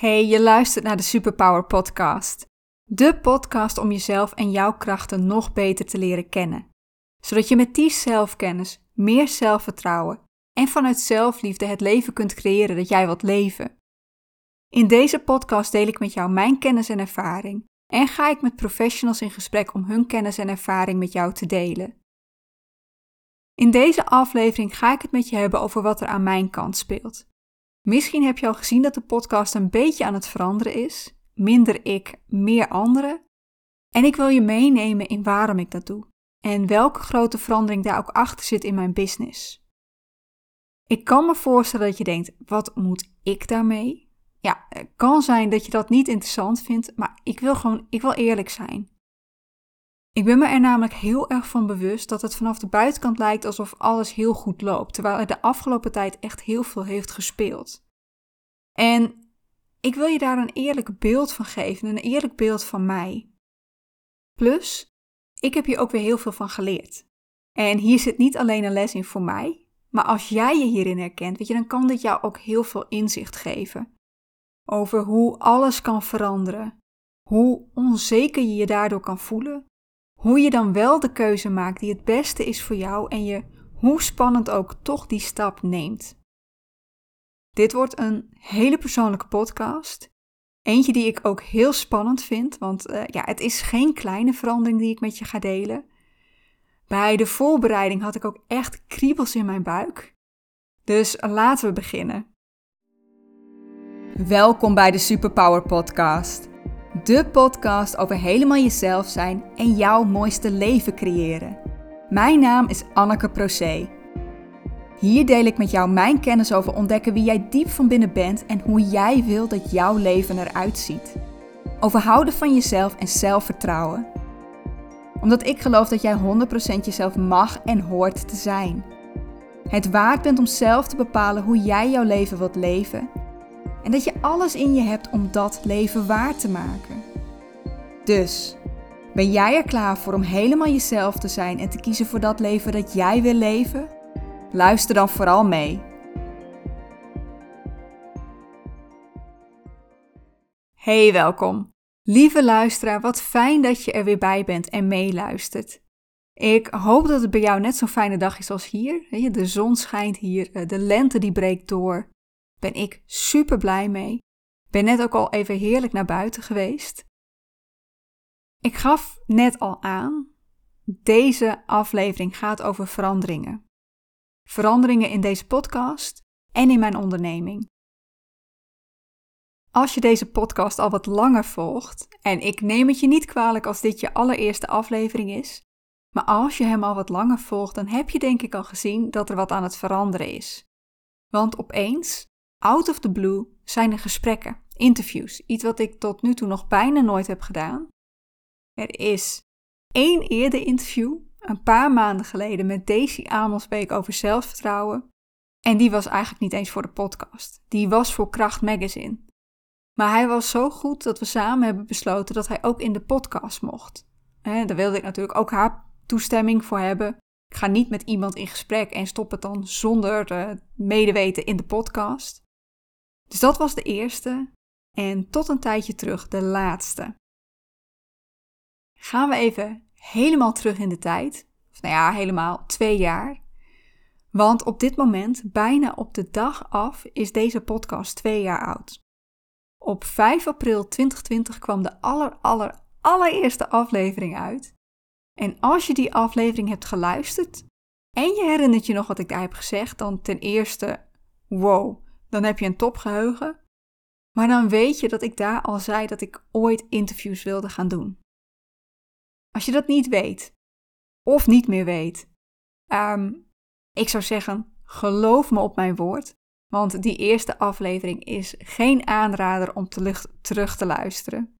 Hey, je luistert naar de Superpower Podcast. De podcast om jezelf en jouw krachten nog beter te leren kennen. Zodat je met die zelfkennis, meer zelfvertrouwen en vanuit zelfliefde het leven kunt creëren dat jij wilt leven. In deze podcast deel ik met jou mijn kennis en ervaring en ga ik met professionals in gesprek om hun kennis en ervaring met jou te delen. In deze aflevering ga ik het met je hebben over wat er aan mijn kant speelt. Misschien heb je al gezien dat de podcast een beetje aan het veranderen is. Minder ik, meer anderen. En ik wil je meenemen in waarom ik dat doe. En welke grote verandering daar ook achter zit in mijn business. Ik kan me voorstellen dat je denkt: wat moet ik daarmee? Ja, het kan zijn dat je dat niet interessant vindt, maar ik wil gewoon, ik wil eerlijk zijn. Ik ben me er namelijk heel erg van bewust dat het vanaf de buitenkant lijkt alsof alles heel goed loopt, terwijl er de afgelopen tijd echt heel veel heeft gespeeld. En ik wil je daar een eerlijk beeld van geven, een eerlijk beeld van mij. Plus, ik heb hier ook weer heel veel van geleerd. En hier zit niet alleen een les in voor mij, maar als jij je hierin herkent, weet je, dan kan dit jou ook heel veel inzicht geven. Over hoe alles kan veranderen, hoe onzeker je je daardoor kan voelen, hoe je dan wel de keuze maakt die het beste is voor jou en je, hoe spannend ook, toch die stap neemt. Dit wordt een hele persoonlijke podcast. Eentje die ik ook heel spannend vind, want uh, ja, het is geen kleine verandering die ik met je ga delen. Bij de voorbereiding had ik ook echt kriebels in mijn buik. Dus laten we beginnen. Welkom bij de Superpower Podcast. De podcast over helemaal jezelf zijn en jouw mooiste leven creëren. Mijn naam is Anneke Procé. Hier deel ik met jou mijn kennis over ontdekken wie jij diep van binnen bent en hoe jij wil dat jouw leven eruit ziet. Over houden van jezelf en zelfvertrouwen. Omdat ik geloof dat jij 100% jezelf mag en hoort te zijn. Het waard bent om zelf te bepalen hoe jij jouw leven wilt leven en dat je alles in je hebt om dat leven waar te maken. Dus, ben jij er klaar voor om helemaal jezelf te zijn en te kiezen voor dat leven dat jij wil leven? Luister dan vooral mee. Hey, welkom. Lieve luisteraar, wat fijn dat je er weer bij bent en meeluistert. Ik hoop dat het bij jou net zo'n fijne dag is als hier. De zon schijnt hier, eh, de lente die breekt door ben ik super blij mee. Ben net ook al even heerlijk naar buiten geweest. Ik gaf net al aan, deze aflevering gaat over veranderingen. Veranderingen in deze podcast en in mijn onderneming. Als je deze podcast al wat langer volgt, en ik neem het je niet kwalijk als dit je allereerste aflevering is, maar als je hem al wat langer volgt, dan heb je denk ik al gezien dat er wat aan het veranderen is. Want opeens out of the blue zijn er gesprekken, interviews. Iets wat ik tot nu toe nog bijna nooit heb gedaan. Er is één eerder interview, een paar maanden geleden, met Daisy Amelsbeek over zelfvertrouwen. En die was eigenlijk niet eens voor de podcast. Die was voor Kracht Magazine. Maar hij was zo goed dat we samen hebben besloten dat hij ook in de podcast mocht. Daar wilde ik natuurlijk ook haar toestemming voor hebben. Ik ga niet met iemand in gesprek en stop het dan zonder uh, medeweten in de podcast. Dus dat was de eerste en tot een tijdje terug de laatste. Gaan we even helemaal terug in de tijd. Of nou ja, helemaal twee jaar. Want op dit moment, bijna op de dag af, is deze podcast twee jaar oud. Op 5 april 2020 kwam de aller, aller, allereerste aflevering uit. En als je die aflevering hebt geluisterd en je herinnert je nog wat ik daar heb gezegd, dan ten eerste, wow, dan heb je een topgeheugen. Maar dan weet je dat ik daar al zei dat ik ooit interviews wilde gaan doen. Als je dat niet weet, of niet meer weet, um, ik zou zeggen, geloof me op mijn woord, want die eerste aflevering is geen aanrader om terug te luisteren.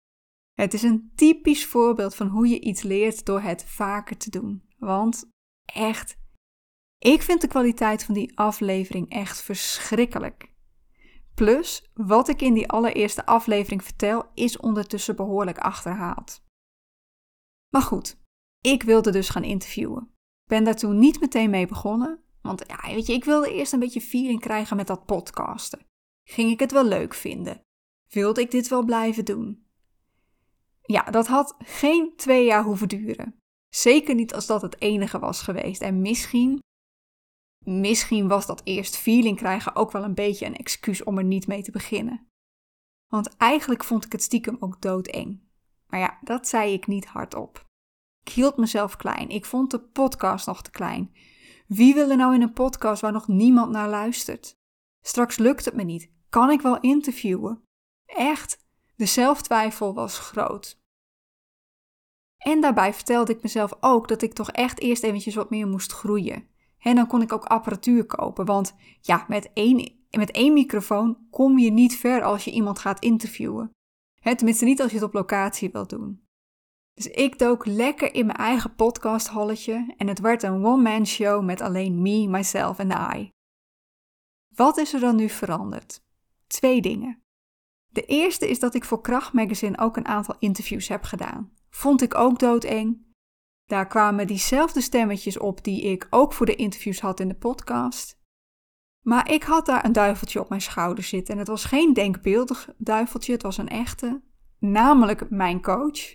Het is een typisch voorbeeld van hoe je iets leert door het vaker te doen. Want echt, ik vind de kwaliteit van die aflevering echt verschrikkelijk. Plus, wat ik in die allereerste aflevering vertel, is ondertussen behoorlijk achterhaald. Maar goed, ik wilde dus gaan interviewen. Ben daar toen niet meteen mee begonnen, want ja, weet je, ik wilde eerst een beetje feeling krijgen met dat podcasten. Ging ik het wel leuk vinden? Wilde ik dit wel blijven doen? Ja, dat had geen twee jaar hoeven duren. Zeker niet als dat het enige was geweest. En misschien, misschien was dat eerst feeling krijgen ook wel een beetje een excuus om er niet mee te beginnen. Want eigenlijk vond ik het stiekem ook doodeng. Maar ja, dat zei ik niet hardop. Ik hield mezelf klein. Ik vond de podcast nog te klein. Wie wil er nou in een podcast waar nog niemand naar luistert? Straks lukt het me niet. Kan ik wel interviewen? Echt, de zelftwijfel was groot. En daarbij vertelde ik mezelf ook dat ik toch echt eerst eventjes wat meer moest groeien. En dan kon ik ook apparatuur kopen, want ja, met één, met één microfoon kom je niet ver als je iemand gaat interviewen. Tenminste niet als je het op locatie wilt doen. Dus ik dook lekker in mijn eigen podcasthalletje en het werd een one-man show met alleen me, myself en I. Wat is er dan nu veranderd? Twee dingen. De eerste is dat ik voor Kracht Magazine ook een aantal interviews heb gedaan. Vond ik ook doodeng. Daar kwamen diezelfde stemmetjes op die ik ook voor de interviews had in de podcast. Maar ik had daar een duiveltje op mijn schouder zitten. En het was geen denkbeeldig duiveltje, het was een echte, namelijk mijn coach.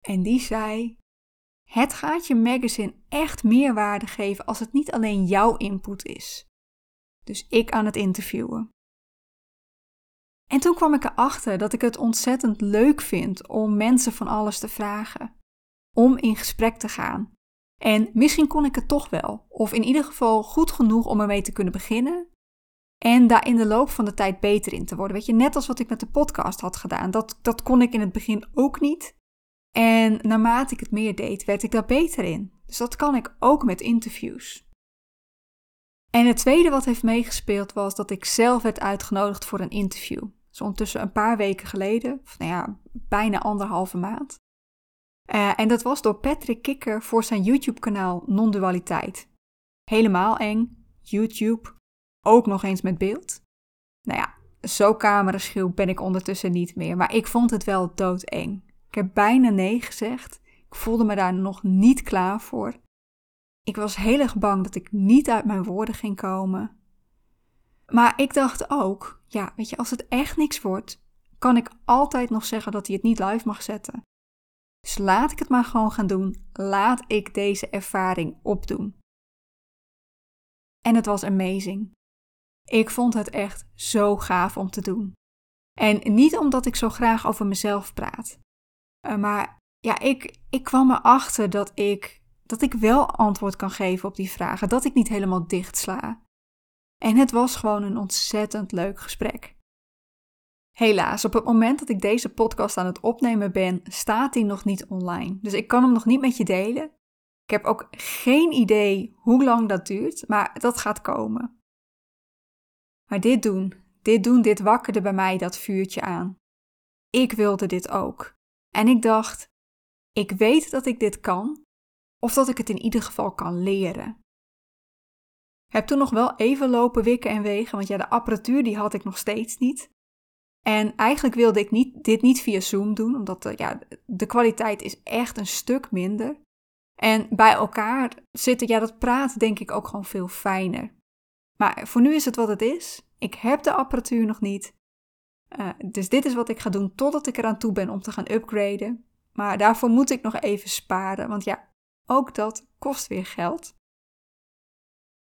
En die zei: Het gaat je magazine echt meer waarde geven als het niet alleen jouw input is. Dus ik aan het interviewen. En toen kwam ik erachter dat ik het ontzettend leuk vind om mensen van alles te vragen. Om in gesprek te gaan. En misschien kon ik het toch wel, of in ieder geval goed genoeg om ermee te kunnen beginnen. En daar in de loop van de tijd beter in te worden. Weet je, net als wat ik met de podcast had gedaan. Dat, dat kon ik in het begin ook niet. En naarmate ik het meer deed, werd ik daar beter in. Dus dat kan ik ook met interviews. En het tweede wat heeft meegespeeld was dat ik zelf werd uitgenodigd voor een interview. Zo ondertussen een paar weken geleden, of nou ja, bijna anderhalve maand. Uh, en dat was door Patrick Kikker voor zijn YouTube-kanaal Non-dualiteit. Helemaal eng, YouTube, ook nog eens met beeld. Nou ja, zo cameraschuw ben ik ondertussen niet meer, maar ik vond het wel doodeng. Ik heb bijna nee gezegd. Ik voelde me daar nog niet klaar voor. Ik was heel erg bang dat ik niet uit mijn woorden ging komen. Maar ik dacht ook, ja, weet je, als het echt niks wordt, kan ik altijd nog zeggen dat hij het niet live mag zetten. Dus laat ik het maar gewoon gaan doen. Laat ik deze ervaring opdoen. En het was amazing. Ik vond het echt zo gaaf om te doen. En niet omdat ik zo graag over mezelf praat. Eh, maar ja, ik, ik kwam erachter dat ik, dat ik wel antwoord kan geven op die vragen. Dat ik niet helemaal dicht sla. En het was gewoon een ontzettend leuk gesprek. Helaas, op het moment dat ik deze podcast aan het opnemen ben, staat hij nog niet online. Dus ik kan hem nog niet met je delen. Ik heb ook geen idee hoe lang dat duurt, maar dat gaat komen. Maar dit doen, dit doen, dit wakkerde bij mij dat vuurtje aan. Ik wilde dit ook. En ik dacht, ik weet dat ik dit kan, of dat ik het in ieder geval kan leren. Heb toen nog wel even lopen wikken en wegen, want ja, de apparatuur die had ik nog steeds niet. En eigenlijk wilde ik niet, dit niet via Zoom doen, omdat de, ja, de kwaliteit is echt een stuk minder. En bij elkaar zitten, ja, dat praat denk ik ook gewoon veel fijner. Maar voor nu is het wat het is. Ik heb de apparatuur nog niet. Uh, dus dit is wat ik ga doen totdat ik eraan toe ben om te gaan upgraden. Maar daarvoor moet ik nog even sparen, want ja, ook dat kost weer geld.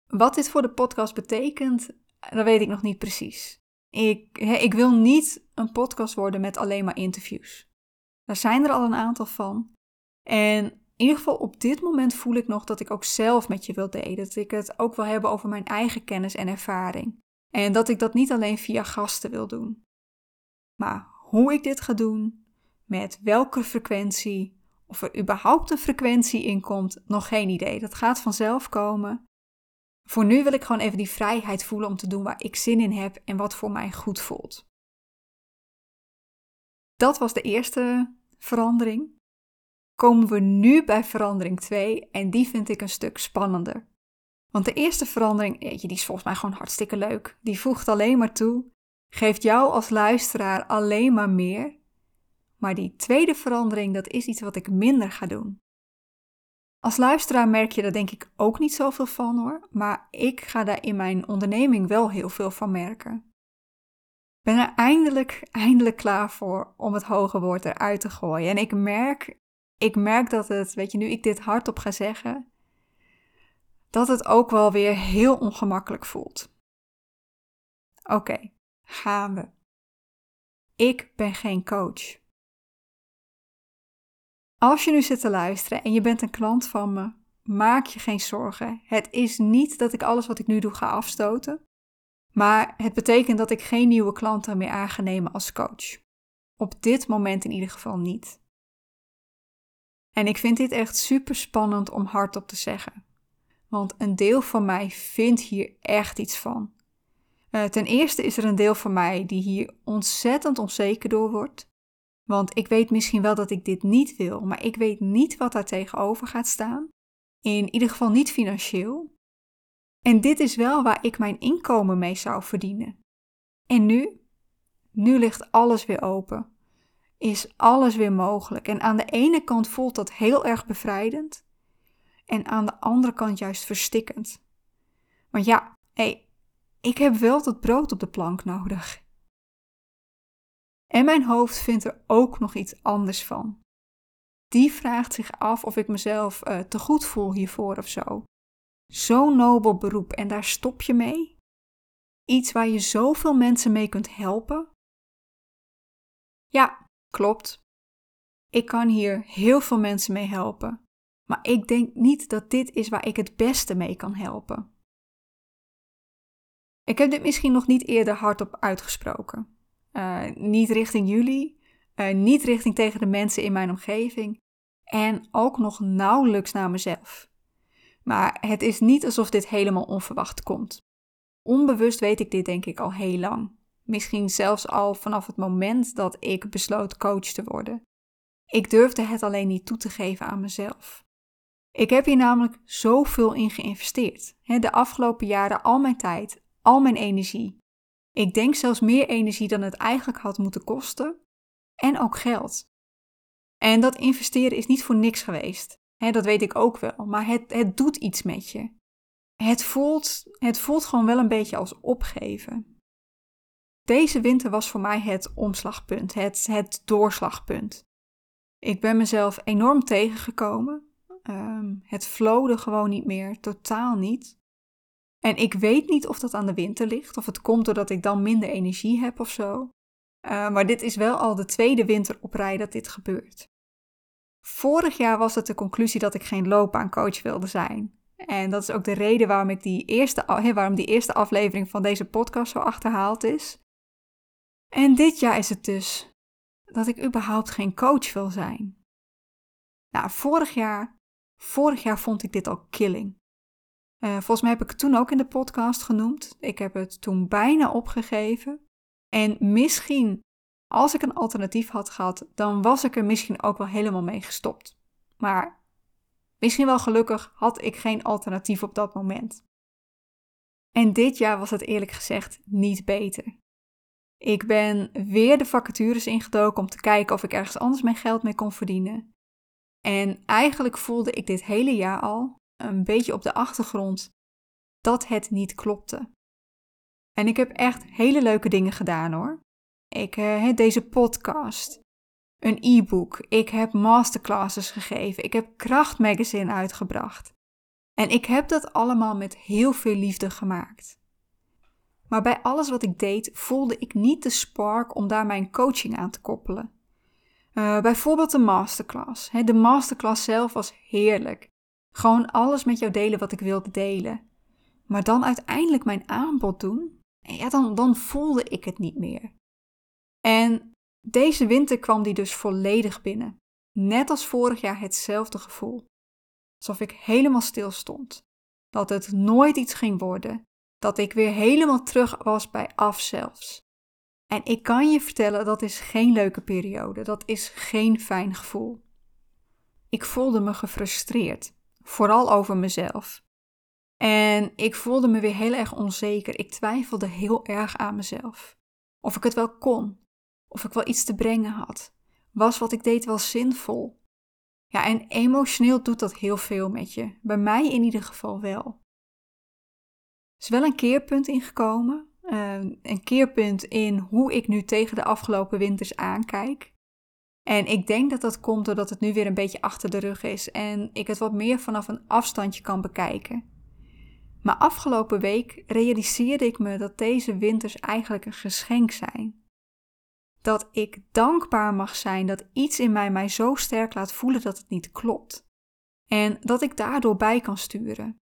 Wat dit voor de podcast betekent, dat weet ik nog niet precies. Ik, ik wil niet een podcast worden met alleen maar interviews. Daar zijn er al een aantal van. En in ieder geval op dit moment voel ik nog dat ik ook zelf met je wil delen. Dat ik het ook wil hebben over mijn eigen kennis en ervaring. En dat ik dat niet alleen via gasten wil doen. Maar hoe ik dit ga doen, met welke frequentie, of er überhaupt een frequentie in komt, nog geen idee. Dat gaat vanzelf komen. Voor nu wil ik gewoon even die vrijheid voelen om te doen waar ik zin in heb en wat voor mij goed voelt. Dat was de eerste verandering. Komen we nu bij verandering 2 en die vind ik een stuk spannender. Want de eerste verandering, die is volgens mij gewoon hartstikke leuk. Die voegt alleen maar toe, geeft jou als luisteraar alleen maar meer. Maar die tweede verandering, dat is iets wat ik minder ga doen. Als luisteraar merk je daar denk ik ook niet zoveel van hoor, maar ik ga daar in mijn onderneming wel heel veel van merken. ben er eindelijk, eindelijk klaar voor om het hoge woord eruit te gooien. En ik merk, ik merk dat het, weet je, nu ik dit hardop ga zeggen, dat het ook wel weer heel ongemakkelijk voelt. Oké, gaan we. Ik ben geen coach. Als je nu zit te luisteren en je bent een klant van me, maak je geen zorgen. Het is niet dat ik alles wat ik nu doe ga afstoten, maar het betekent dat ik geen nieuwe klanten meer aan ga nemen als coach. Op dit moment in ieder geval niet. En ik vind dit echt super spannend om hardop te zeggen. Want een deel van mij vindt hier echt iets van. Uh, ten eerste is er een deel van mij die hier ontzettend onzeker door wordt. Want ik weet misschien wel dat ik dit niet wil, maar ik weet niet wat daar tegenover gaat staan. In ieder geval niet financieel. En dit is wel waar ik mijn inkomen mee zou verdienen. En nu? Nu ligt alles weer open. Is alles weer mogelijk. En aan de ene kant voelt dat heel erg bevrijdend. En aan de andere kant juist verstikkend. Want ja, hé, ik heb wel dat brood op de plank nodig. En mijn hoofd vindt er ook nog iets anders van. Die vraagt zich af of ik mezelf uh, te goed voel hiervoor of zo. Zo'n nobel beroep en daar stop je mee? Iets waar je zoveel mensen mee kunt helpen? Ja, klopt. Ik kan hier heel veel mensen mee helpen, maar ik denk niet dat dit is waar ik het beste mee kan helpen. Ik heb dit misschien nog niet eerder hardop uitgesproken. Uh, niet richting jullie, uh, niet richting tegen de mensen in mijn omgeving en ook nog nauwelijks naar mezelf. Maar het is niet alsof dit helemaal onverwacht komt. Onbewust weet ik dit denk ik al heel lang. Misschien zelfs al vanaf het moment dat ik besloot coach te worden. Ik durfde het alleen niet toe te geven aan mezelf. Ik heb hier namelijk zoveel in geïnvesteerd. De afgelopen jaren al mijn tijd, al mijn energie. Ik denk zelfs meer energie dan het eigenlijk had moeten kosten. En ook geld. En dat investeren is niet voor niks geweest. dat weet ik ook wel. Maar het, het doet iets met je. Het voelt, het voelt gewoon wel een beetje als opgeven. Deze winter was voor mij het omslagpunt, het, het doorslagpunt. Ik ben mezelf enorm tegengekomen. Um, het flowde gewoon niet meer, totaal niet. En ik weet niet of dat aan de winter ligt, of het komt doordat ik dan minder energie heb of zo. Uh, maar dit is wel al de tweede winter op rij dat dit gebeurt. Vorig jaar was het de conclusie dat ik geen loopbaancoach wilde zijn. En dat is ook de reden waarom, ik die eerste, waarom die eerste aflevering van deze podcast zo achterhaald is. En dit jaar is het dus dat ik überhaupt geen coach wil zijn. Nou, vorig jaar, vorig jaar vond ik dit al killing. Uh, volgens mij heb ik het toen ook in de podcast genoemd. Ik heb het toen bijna opgegeven. En misschien, als ik een alternatief had gehad, dan was ik er misschien ook wel helemaal mee gestopt. Maar misschien wel gelukkig had ik geen alternatief op dat moment. En dit jaar was het eerlijk gezegd niet beter. Ik ben weer de vacatures ingedoken om te kijken of ik ergens anders mijn geld mee kon verdienen. En eigenlijk voelde ik dit hele jaar al, een beetje op de achtergrond dat het niet klopte. En ik heb echt hele leuke dingen gedaan hoor. Ik heb uh, deze podcast, een e-book, ik heb masterclasses gegeven, ik heb Krachtmagazine uitgebracht. En ik heb dat allemaal met heel veel liefde gemaakt. Maar bij alles wat ik deed voelde ik niet de spark om daar mijn coaching aan te koppelen. Uh, bijvoorbeeld de masterclass. De masterclass zelf was heerlijk. Gewoon alles met jou delen wat ik wilde delen. Maar dan uiteindelijk mijn aanbod doen, ja, dan, dan voelde ik het niet meer. En deze winter kwam die dus volledig binnen. Net als vorig jaar hetzelfde gevoel. Alsof ik helemaal stil stond. Dat het nooit iets ging worden. Dat ik weer helemaal terug was bij af zelfs. En ik kan je vertellen, dat is geen leuke periode. Dat is geen fijn gevoel. Ik voelde me gefrustreerd vooral over mezelf. En ik voelde me weer heel erg onzeker. Ik twijfelde heel erg aan mezelf. Of ik het wel kon. Of ik wel iets te brengen had. Was wat ik deed wel zinvol? Ja, en emotioneel doet dat heel veel met je. Bij mij in ieder geval wel. Er is wel een keerpunt ingekomen. Ehm, een keerpunt in hoe ik nu tegen de afgelopen winters aankijk. En ik denk dat dat komt doordat het nu weer een beetje achter de rug is en ik het wat meer vanaf een afstandje kan bekijken. Maar afgelopen week realiseerde ik me dat deze winters eigenlijk een geschenk zijn. Dat ik dankbaar mag zijn dat iets in mij mij zo sterk laat voelen dat het niet klopt. En dat ik daardoor bij kan sturen.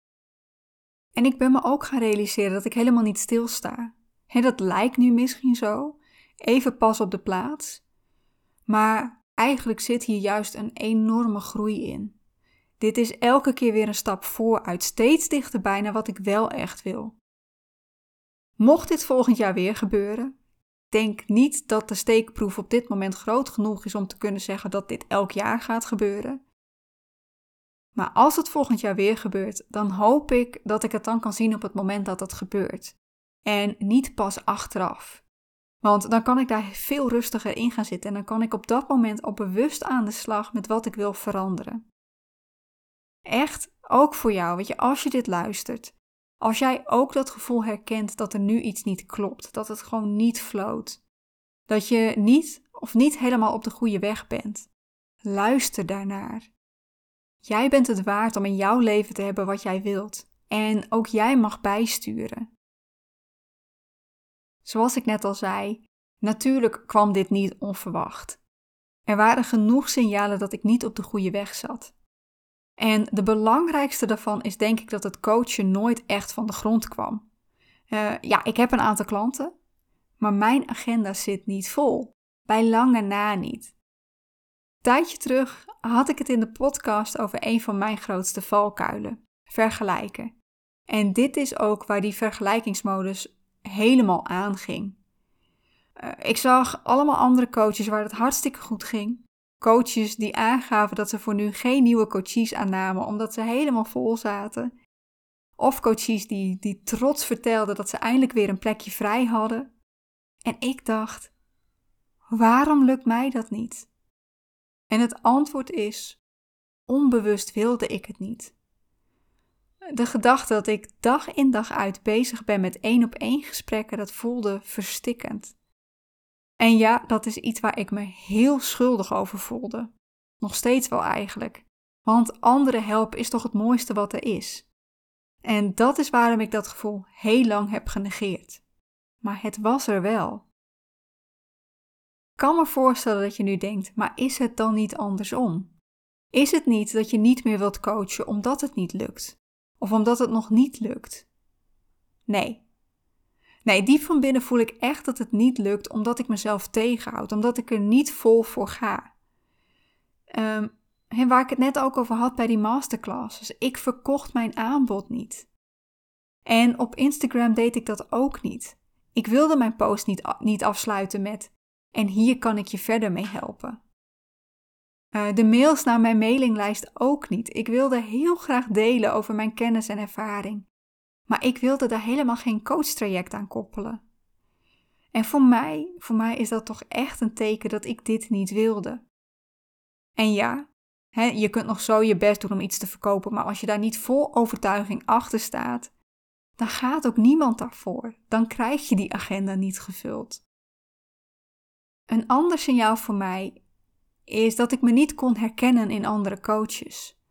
En ik ben me ook gaan realiseren dat ik helemaal niet stilsta. He, dat lijkt nu misschien zo, even pas op de plaats. Maar eigenlijk zit hier juist een enorme groei in. Dit is elke keer weer een stap vooruit, steeds dichterbij naar wat ik wel echt wil. Mocht dit volgend jaar weer gebeuren, denk niet dat de steekproef op dit moment groot genoeg is om te kunnen zeggen dat dit elk jaar gaat gebeuren. Maar als het volgend jaar weer gebeurt, dan hoop ik dat ik het dan kan zien op het moment dat het gebeurt. En niet pas achteraf. Want dan kan ik daar veel rustiger in gaan zitten en dan kan ik op dat moment al bewust aan de slag met wat ik wil veranderen. Echt, ook voor jou, weet je, als je dit luistert, als jij ook dat gevoel herkent dat er nu iets niet klopt, dat het gewoon niet floot, dat je niet of niet helemaal op de goede weg bent, luister daarnaar. Jij bent het waard om in jouw leven te hebben wat jij wilt. En ook jij mag bijsturen. Zoals ik net al zei, natuurlijk kwam dit niet onverwacht. Er waren genoeg signalen dat ik niet op de goede weg zat. En de belangrijkste daarvan is denk ik dat het coachen nooit echt van de grond kwam. Uh, ja, ik heb een aantal klanten, maar mijn agenda zit niet vol. Bij lange na niet tijdje terug had ik het in de podcast over een van mijn grootste valkuilen: vergelijken. En dit is ook waar die vergelijkingsmodus helemaal aanging. Uh, ik zag allemaal andere coaches waar het hartstikke goed ging. Coaches die aangaven dat ze voor nu geen nieuwe coaches aannamen omdat ze helemaal vol zaten. Of coaches die, die trots vertelden dat ze eindelijk weer een plekje vrij hadden. En ik dacht: waarom lukt mij dat niet? En het antwoord is: onbewust wilde ik het niet. De gedachte dat ik dag in dag uit bezig ben met één op één gesprekken, dat voelde verstikkend. En ja, dat is iets waar ik me heel schuldig over voelde. Nog steeds wel eigenlijk. Want anderen helpen is toch het mooiste wat er is. En dat is waarom ik dat gevoel heel lang heb genegeerd. Maar het was er wel kan me voorstellen dat je nu denkt, maar is het dan niet andersom? Is het niet dat je niet meer wilt coachen omdat het niet lukt? Of omdat het nog niet lukt? Nee. Nee, diep van binnen voel ik echt dat het niet lukt omdat ik mezelf tegenhoud, omdat ik er niet vol voor ga. En waar ik het net ook over had bij die masterclasses, ik verkocht mijn aanbod niet. En op Instagram deed ik dat ook niet. Ik wilde mijn post niet, niet afsluiten met en hier kan ik je verder mee helpen. Uh, de mails naar mijn mailinglijst ook niet. Ik wilde heel graag delen over mijn kennis en ervaring. Maar ik wilde daar helemaal geen coachtraject aan koppelen. En voor mij, voor mij is dat toch echt een teken dat ik dit niet wilde. En ja, hè, je kunt nog zo je best doen om iets te verkopen, maar als je daar niet vol overtuiging achter staat, dan gaat ook niemand daarvoor. Dan krijg je die agenda niet gevuld. Een ander signaal voor mij is dat ik me niet kon herkennen in andere coaches.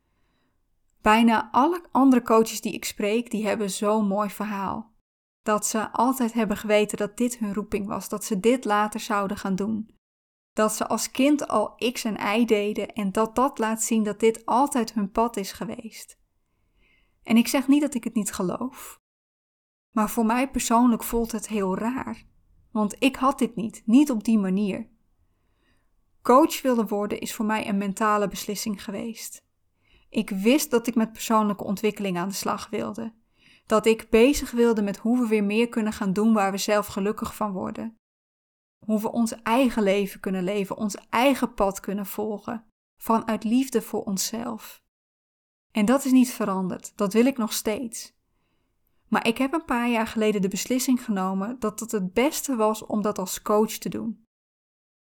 Bijna alle andere coaches die ik spreek, die hebben zo'n mooi verhaal. Dat ze altijd hebben geweten dat dit hun roeping was, dat ze dit later zouden gaan doen. Dat ze als kind al X en Y deden en dat dat laat zien dat dit altijd hun pad is geweest. En ik zeg niet dat ik het niet geloof, maar voor mij persoonlijk voelt het heel raar. Want ik had dit niet, niet op die manier. Coach willen worden is voor mij een mentale beslissing geweest. Ik wist dat ik met persoonlijke ontwikkeling aan de slag wilde. Dat ik bezig wilde met hoe we weer meer kunnen gaan doen waar we zelf gelukkig van worden. Hoe we ons eigen leven kunnen leven, ons eigen pad kunnen volgen, vanuit liefde voor onszelf. En dat is niet veranderd, dat wil ik nog steeds. Maar ik heb een paar jaar geleden de beslissing genomen dat het het beste was om dat als coach te doen.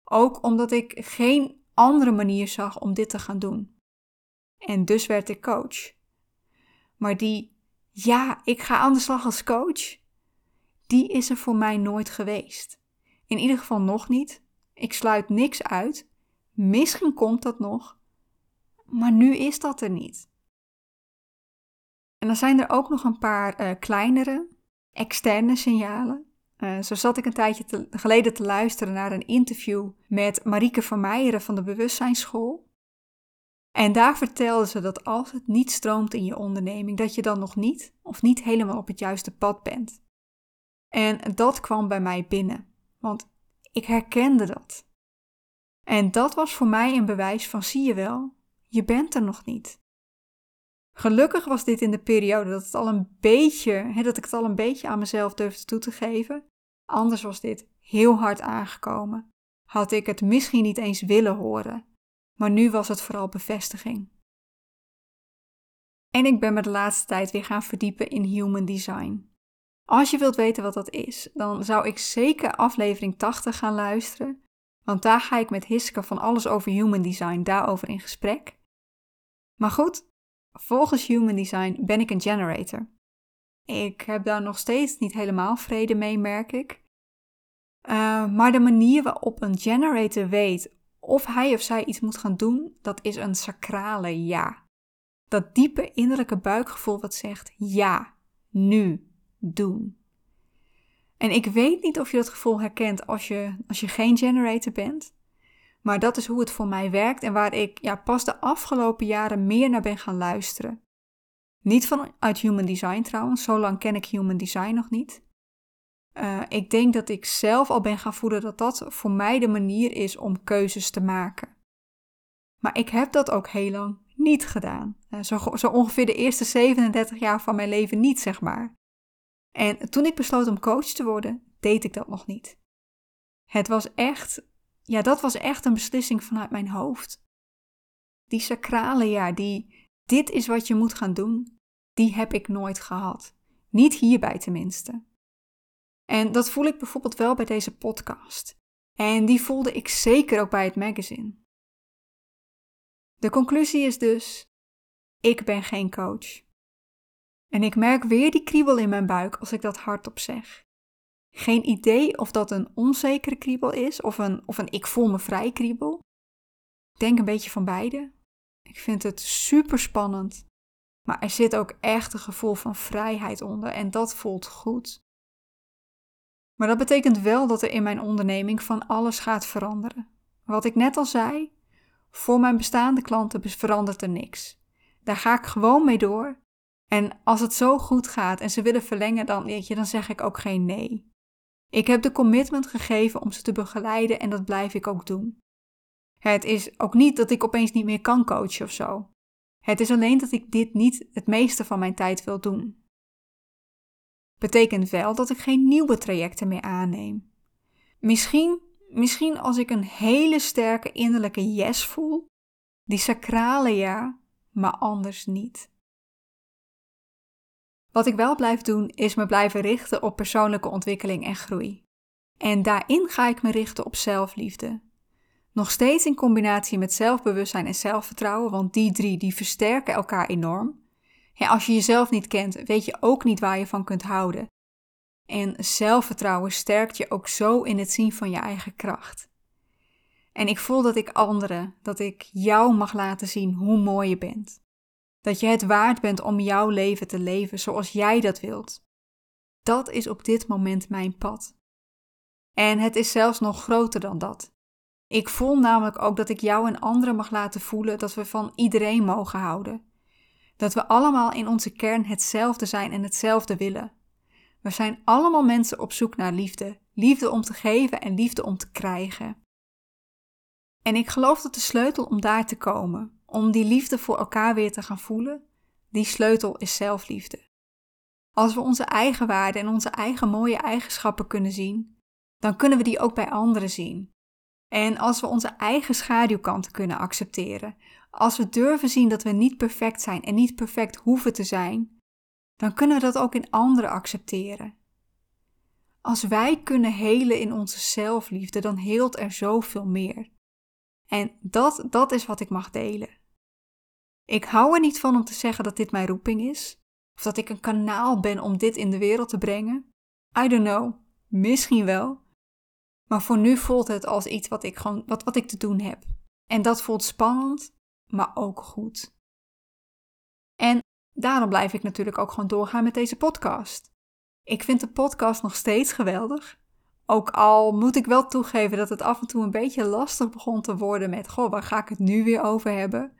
Ook omdat ik geen andere manier zag om dit te gaan doen. En dus werd ik coach. Maar die, ja, ik ga aan de slag als coach. die is er voor mij nooit geweest. In ieder geval nog niet. Ik sluit niks uit. Misschien komt dat nog. Maar nu is dat er niet. En dan zijn er ook nog een paar uh, kleinere, externe signalen. Uh, zo zat ik een tijdje geleden te luisteren naar een interview met Marieke van Meijeren van de Bewustzijnsschool. En daar vertelde ze dat als het niet stroomt in je onderneming, dat je dan nog niet of niet helemaal op het juiste pad bent. En dat kwam bij mij binnen, want ik herkende dat. En dat was voor mij een bewijs van zie je wel, je bent er nog niet. Gelukkig was dit in de periode dat, het al een beetje, hè, dat ik het al een beetje aan mezelf durfde toe te geven. Anders was dit heel hard aangekomen. Had ik het misschien niet eens willen horen. Maar nu was het vooral bevestiging. En ik ben me de laatste tijd weer gaan verdiepen in human design. Als je wilt weten wat dat is, dan zou ik zeker aflevering 80 gaan luisteren, want daar ga ik met Hiske van alles over human design daarover in gesprek. Maar goed, volgens human design ben ik een generator. Ik heb daar nog steeds niet helemaal vrede mee, merk ik. Uh, maar de manier waarop een generator weet of hij of zij iets moet gaan doen, dat is een sacrale ja. Dat diepe innerlijke buikgevoel wat zegt ja, nu, doen. En ik weet niet of je dat gevoel herkent als je, als je geen generator bent. Maar dat is hoe het voor mij werkt en waar ik ja, pas de afgelopen jaren meer naar ben gaan luisteren. Niet vanuit Human Design trouwens, zo lang ken ik Human Design nog niet. Uh, ik denk dat ik zelf al ben gaan voelen dat dat voor mij de manier is om keuzes te maken. Maar ik heb dat ook heel lang niet gedaan. Uh, zo, zo ongeveer de eerste 37 jaar van mijn leven niet, zeg maar. En toen ik besloot om coach te worden, deed ik dat nog niet. Het was echt, ja, dat was echt een beslissing vanuit mijn hoofd. Die sacrale ja, die dit is wat je moet gaan doen, die heb ik nooit gehad. Niet hierbij tenminste. En dat voel ik bijvoorbeeld wel bij deze podcast. En die voelde ik zeker ook bij het magazine. De conclusie is dus: ik ben geen coach. En ik merk weer die kriebel in mijn buik als ik dat hardop zeg. Geen idee of dat een onzekere kriebel is of een, of een ik voel me vrij kriebel. Ik denk een beetje van beide. Ik vind het super spannend. Maar er zit ook echt een gevoel van vrijheid onder en dat voelt goed. Maar dat betekent wel dat er in mijn onderneming van alles gaat veranderen. Wat ik net al zei, voor mijn bestaande klanten verandert er niks. Daar ga ik gewoon mee door. En als het zo goed gaat en ze willen verlengen, dan, dan zeg ik ook geen nee. Ik heb de commitment gegeven om ze te begeleiden en dat blijf ik ook doen. Het is ook niet dat ik opeens niet meer kan coachen of zo. Het is alleen dat ik dit niet het meeste van mijn tijd wil doen. Betekent wel dat ik geen nieuwe trajecten meer aanneem. Misschien, misschien als ik een hele sterke innerlijke yes voel, die sacrale ja, maar anders niet. Wat ik wel blijf doen, is me blijven richten op persoonlijke ontwikkeling en groei. En daarin ga ik me richten op zelfliefde. Nog steeds in combinatie met zelfbewustzijn en zelfvertrouwen, want die drie die versterken elkaar enorm. Ja, als je jezelf niet kent, weet je ook niet waar je van kunt houden. En zelfvertrouwen sterkt je ook zo in het zien van je eigen kracht. En ik voel dat ik anderen, dat ik jou mag laten zien hoe mooi je bent. Dat je het waard bent om jouw leven te leven zoals jij dat wilt. Dat is op dit moment mijn pad. En het is zelfs nog groter dan dat. Ik voel namelijk ook dat ik jou en anderen mag laten voelen dat we van iedereen mogen houden. Dat we allemaal in onze kern hetzelfde zijn en hetzelfde willen. We zijn allemaal mensen op zoek naar liefde. Liefde om te geven en liefde om te krijgen. En ik geloof dat de sleutel om daar te komen, om die liefde voor elkaar weer te gaan voelen, die sleutel is zelfliefde. Als we onze eigen waarden en onze eigen mooie eigenschappen kunnen zien, dan kunnen we die ook bij anderen zien. En als we onze eigen schaduwkanten kunnen accepteren, als we durven zien dat we niet perfect zijn en niet perfect hoeven te zijn, dan kunnen we dat ook in anderen accepteren. Als wij kunnen helen in onze zelfliefde, dan heelt er zoveel meer. En dat, dat is wat ik mag delen. Ik hou er niet van om te zeggen dat dit mijn roeping is, of dat ik een kanaal ben om dit in de wereld te brengen. I don't know. Misschien wel. Maar voor nu voelt het als iets wat ik, gewoon, wat, wat ik te doen heb. En dat voelt spannend, maar ook goed. En daarom blijf ik natuurlijk ook gewoon doorgaan met deze podcast. Ik vind de podcast nog steeds geweldig. Ook al moet ik wel toegeven dat het af en toe een beetje lastig begon te worden met: Goh, waar ga ik het nu weer over hebben?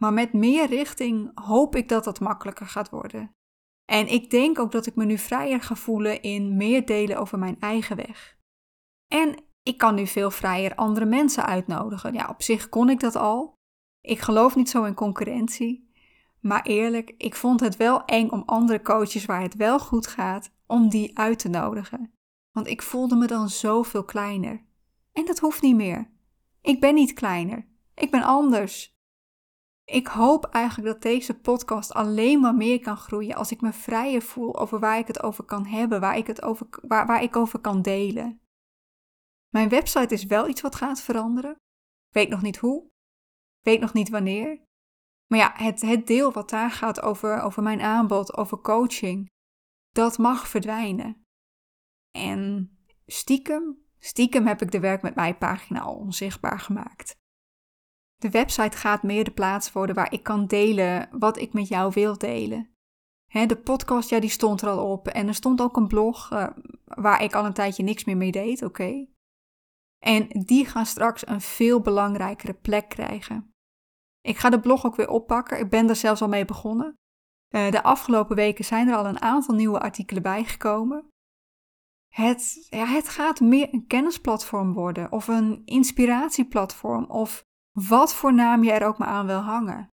Maar met meer richting hoop ik dat dat makkelijker gaat worden. En ik denk ook dat ik me nu vrijer ga voelen in meer delen over mijn eigen weg. En ik kan nu veel vrijer andere mensen uitnodigen. Ja, op zich kon ik dat al. Ik geloof niet zo in concurrentie. Maar eerlijk, ik vond het wel eng om andere coaches waar het wel goed gaat, om die uit te nodigen. Want ik voelde me dan zoveel kleiner. En dat hoeft niet meer. Ik ben niet kleiner. Ik ben anders. Ik hoop eigenlijk dat deze podcast alleen maar meer kan groeien als ik me vrijer voel over waar ik het over kan hebben, waar ik het over, waar, waar ik over kan delen. Mijn website is wel iets wat gaat veranderen. Weet nog niet hoe. Weet nog niet wanneer. Maar ja, het, het deel wat daar gaat over, over mijn aanbod, over coaching, dat mag verdwijnen. En stiekem, stiekem heb ik de werk met mij pagina al onzichtbaar gemaakt. De website gaat meer de plaats worden waar ik kan delen wat ik met jou wil delen. de podcast, ja, die stond er al op. En er stond ook een blog uh, waar ik al een tijdje niks meer mee deed, oké. En die gaan straks een veel belangrijkere plek krijgen. Ik ga de blog ook weer oppakken. Ik ben er zelfs al mee begonnen. Uh, de afgelopen weken zijn er al een aantal nieuwe artikelen bijgekomen. Het, ja, het gaat meer een kennisplatform worden, of een inspiratieplatform, of wat voor naam je er ook maar aan wil hangen.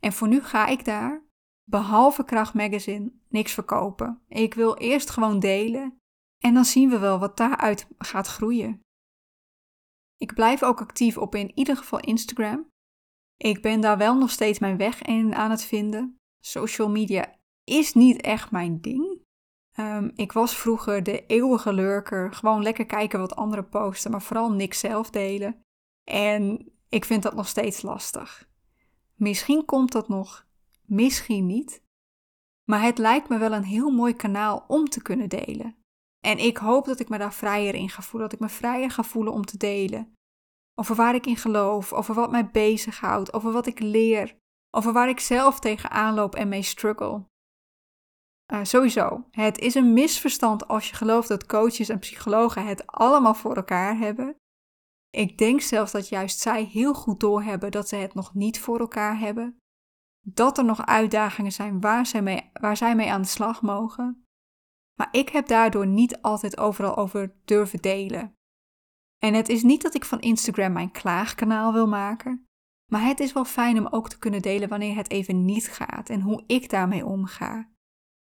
En voor nu ga ik daar, behalve Kracht Magazine, niks verkopen. Ik wil eerst gewoon delen en dan zien we wel wat daaruit gaat groeien. Ik blijf ook actief op in ieder geval Instagram. Ik ben daar wel nog steeds mijn weg in aan het vinden. Social media is niet echt mijn ding. Um, ik was vroeger de eeuwige lurker, gewoon lekker kijken wat anderen posten, maar vooral niks zelf delen. En ik vind dat nog steeds lastig. Misschien komt dat nog, misschien niet. Maar het lijkt me wel een heel mooi kanaal om te kunnen delen. En ik hoop dat ik me daar vrijer in ga voelen, dat ik me vrijer ga voelen om te delen. Over waar ik in geloof, over wat mij bezighoudt, over wat ik leer, over waar ik zelf tegenaan loop en mee struggle. Uh, sowieso, het is een misverstand als je gelooft dat coaches en psychologen het allemaal voor elkaar hebben. Ik denk zelfs dat juist zij heel goed doorhebben dat ze het nog niet voor elkaar hebben. Dat er nog uitdagingen zijn waar zij mee, waar zij mee aan de slag mogen. Maar ik heb daardoor niet altijd overal over durven delen. En het is niet dat ik van Instagram mijn klaagkanaal wil maken, maar het is wel fijn om ook te kunnen delen wanneer het even niet gaat en hoe ik daarmee omga.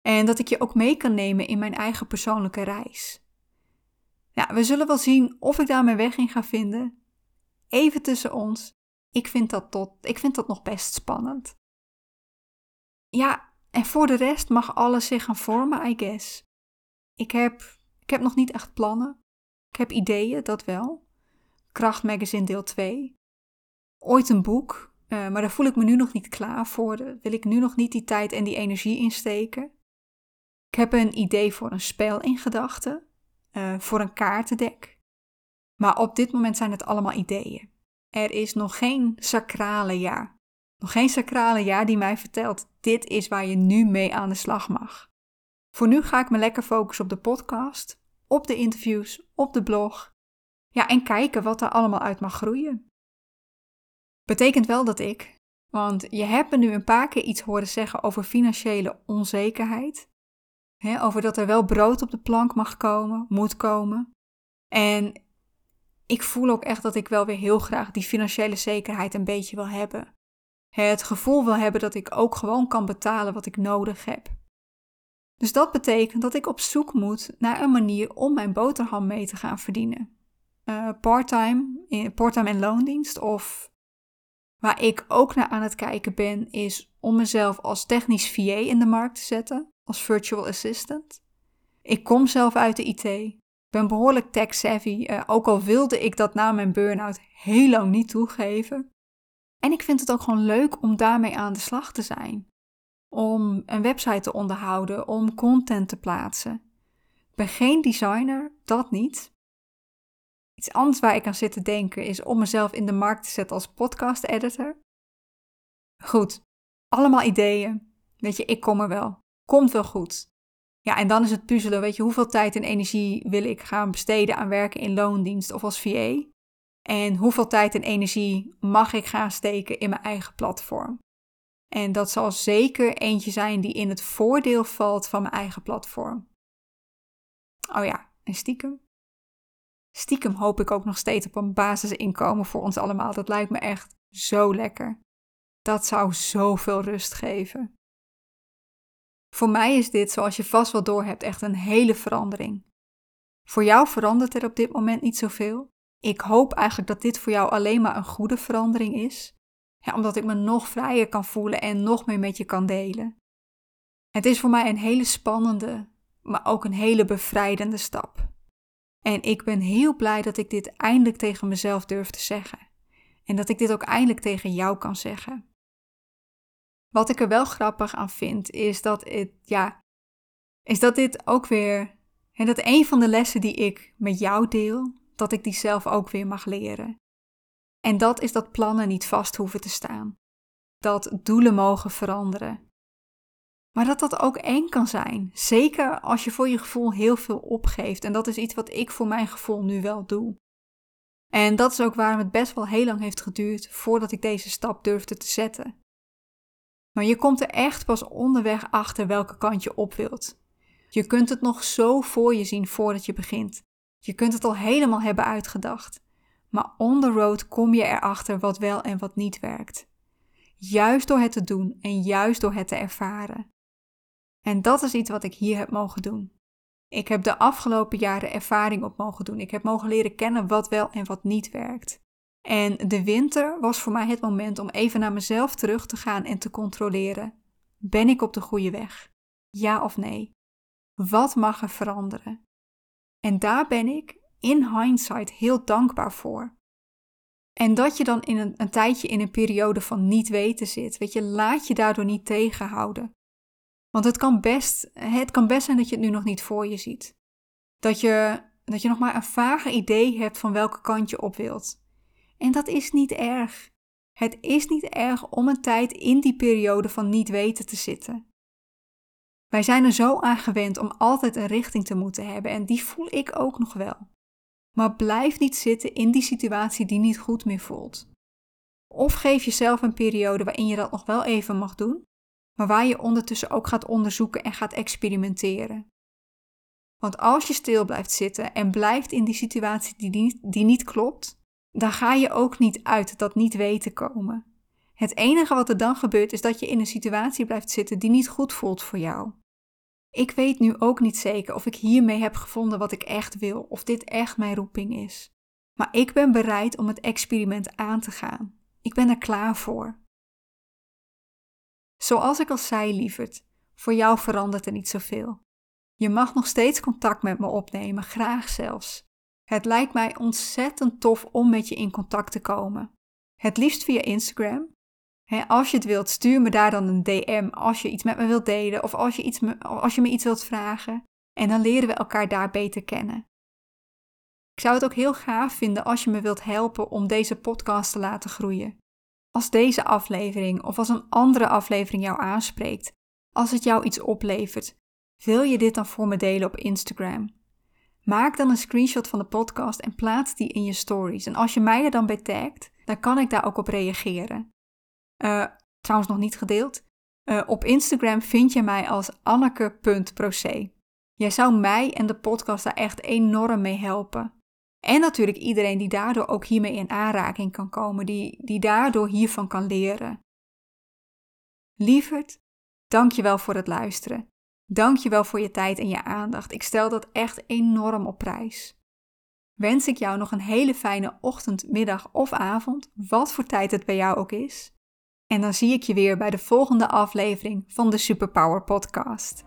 En dat ik je ook mee kan nemen in mijn eigen persoonlijke reis. Ja, we zullen wel zien of ik daar mijn weg in ga vinden. Even tussen ons. Ik vind dat, tot, ik vind dat nog best spannend. Ja, en voor de rest mag alles zich gaan vormen, I guess. Ik heb, ik heb nog niet echt plannen. Ik heb ideeën, dat wel. Kracht Magazine deel 2. Ooit een boek, uh, maar daar voel ik me nu nog niet klaar voor. Daar wil ik nu nog niet die tijd en die energie insteken. Ik heb een idee voor een spel in gedachten, uh, voor een kaartendek. Maar op dit moment zijn het allemaal ideeën. Er is nog geen sacrale jaar. Nog geen sacrale jaar die mij vertelt: dit is waar je nu mee aan de slag mag. Voor nu ga ik me lekker focussen op de podcast, op de interviews, op de blog. Ja, en kijken wat er allemaal uit mag groeien. Betekent wel dat ik, want je hebt me nu een paar keer iets horen zeggen over financiële onzekerheid over dat er wel brood op de plank mag komen, moet komen. En ik voel ook echt dat ik wel weer heel graag die financiële zekerheid een beetje wil hebben. het gevoel wil hebben dat ik ook gewoon kan betalen wat ik nodig heb. Dus dat betekent dat ik op zoek moet naar een manier om mijn boterham mee te gaan verdienen. Uh, parttime, parttime en loondienst of waar ik ook naar aan het kijken ben, is om mezelf als technisch VA in de markt te zetten als virtual assistant. Ik kom zelf uit de IT, ben behoorlijk tech-savvy, uh, ook al wilde ik dat na mijn burn-out heel lang niet toegeven. En ik vind het ook gewoon leuk om daarmee aan de slag te zijn. Om een website te onderhouden, om content te plaatsen. Ik ben geen designer, dat niet. Iets anders waar ik aan zit te denken is om mezelf in de markt te zetten als podcast editor. Goed, allemaal ideeën. Weet je, ik kom er wel. Komt wel goed. Ja, en dan is het puzzelen, weet je, hoeveel tijd en energie wil ik gaan besteden aan werken in loondienst of als VA? En hoeveel tijd en energie mag ik gaan steken in mijn eigen platform? En dat zal zeker eentje zijn die in het voordeel valt van mijn eigen platform. Oh ja, en stiekem. Stiekem hoop ik ook nog steeds op een basisinkomen voor ons allemaal. Dat lijkt me echt zo lekker. Dat zou zoveel rust geven. Voor mij is dit, zoals je vast wel door hebt, echt een hele verandering. Voor jou verandert er op dit moment niet zoveel. Ik hoop eigenlijk dat dit voor jou alleen maar een goede verandering is. Omdat ik me nog vrijer kan voelen en nog meer met je kan delen. Het is voor mij een hele spannende, maar ook een hele bevrijdende stap. En ik ben heel blij dat ik dit eindelijk tegen mezelf durf te zeggen. En dat ik dit ook eindelijk tegen jou kan zeggen. Wat ik er wel grappig aan vind, is dat, het, ja, is dat dit ook weer. En dat een van de lessen die ik met jou deel, dat ik die zelf ook weer mag leren. En dat is dat plannen niet vast hoeven te staan. Dat doelen mogen veranderen. Maar dat dat ook eng kan zijn. Zeker als je voor je gevoel heel veel opgeeft. En dat is iets wat ik voor mijn gevoel nu wel doe. En dat is ook waarom het best wel heel lang heeft geduurd voordat ik deze stap durfde te zetten. Maar je komt er echt pas onderweg achter welke kant je op wilt. Je kunt het nog zo voor je zien voordat je begint. Je kunt het al helemaal hebben uitgedacht. Maar on the road kom je erachter wat wel en wat niet werkt. Juist door het te doen en juist door het te ervaren. En dat is iets wat ik hier heb mogen doen. Ik heb de afgelopen jaren ervaring op mogen doen. Ik heb mogen leren kennen wat wel en wat niet werkt. En de winter was voor mij het moment om even naar mezelf terug te gaan en te controleren. Ben ik op de goede weg? Ja of nee? Wat mag er veranderen? En daar ben ik in hindsight heel dankbaar voor. En dat je dan in een, een tijdje in een periode van niet weten zit, weet je, laat je daardoor niet tegenhouden. Want het kan best, het kan best zijn dat je het nu nog niet voor je ziet. Dat je, dat je nog maar een vage idee hebt van welke kant je op wilt. En dat is niet erg. Het is niet erg om een tijd in die periode van niet weten te zitten. Wij zijn er zo aan gewend om altijd een richting te moeten hebben en die voel ik ook nog wel. Maar blijf niet zitten in die situatie die niet goed meer voelt. Of geef jezelf een periode waarin je dat nog wel even mag doen, maar waar je ondertussen ook gaat onderzoeken en gaat experimenteren. Want als je stil blijft zitten en blijft in die situatie die niet, die niet klopt, dan ga je ook niet uit dat niet weten komen. Het enige wat er dan gebeurt is dat je in een situatie blijft zitten die niet goed voelt voor jou. Ik weet nu ook niet zeker of ik hiermee heb gevonden wat ik echt wil, of dit echt mijn roeping is. Maar ik ben bereid om het experiment aan te gaan. Ik ben er klaar voor. Zoals ik al zei, lieverd, voor jou verandert er niet zoveel. Je mag nog steeds contact met me opnemen, graag zelfs. Het lijkt mij ontzettend tof om met je in contact te komen. Het liefst via Instagram. als je het wilt, stuur me daar dan een DM als je iets met me wilt delen of als je, iets me, als je me iets wilt vragen. En dan leren we elkaar daar beter kennen. Ik zou het ook heel gaaf vinden als je me wilt helpen om deze podcast te laten groeien. Als deze aflevering of als een andere aflevering jou aanspreekt, als het jou iets oplevert, wil je dit dan voor me delen op Instagram? Maak dan een screenshot van de podcast en plaats die in je stories. En als je mij er dan bij tagt, dan kan ik daar ook op reageren. Uh, trouwens nog niet gedeeld. Uh, op Instagram vind je mij als anneke.proce. Jij zou mij en de podcast daar echt enorm mee helpen. En natuurlijk iedereen die daardoor ook hiermee in aanraking kan komen, die, die daardoor hiervan kan leren. Lieverd, dank je wel voor het luisteren. Dank je wel voor je tijd en je aandacht. Ik stel dat echt enorm op prijs. Wens ik jou nog een hele fijne ochtend, middag of avond, wat voor tijd het bij jou ook is. En dan zie ik je weer bij de volgende aflevering van de Superpower Podcast.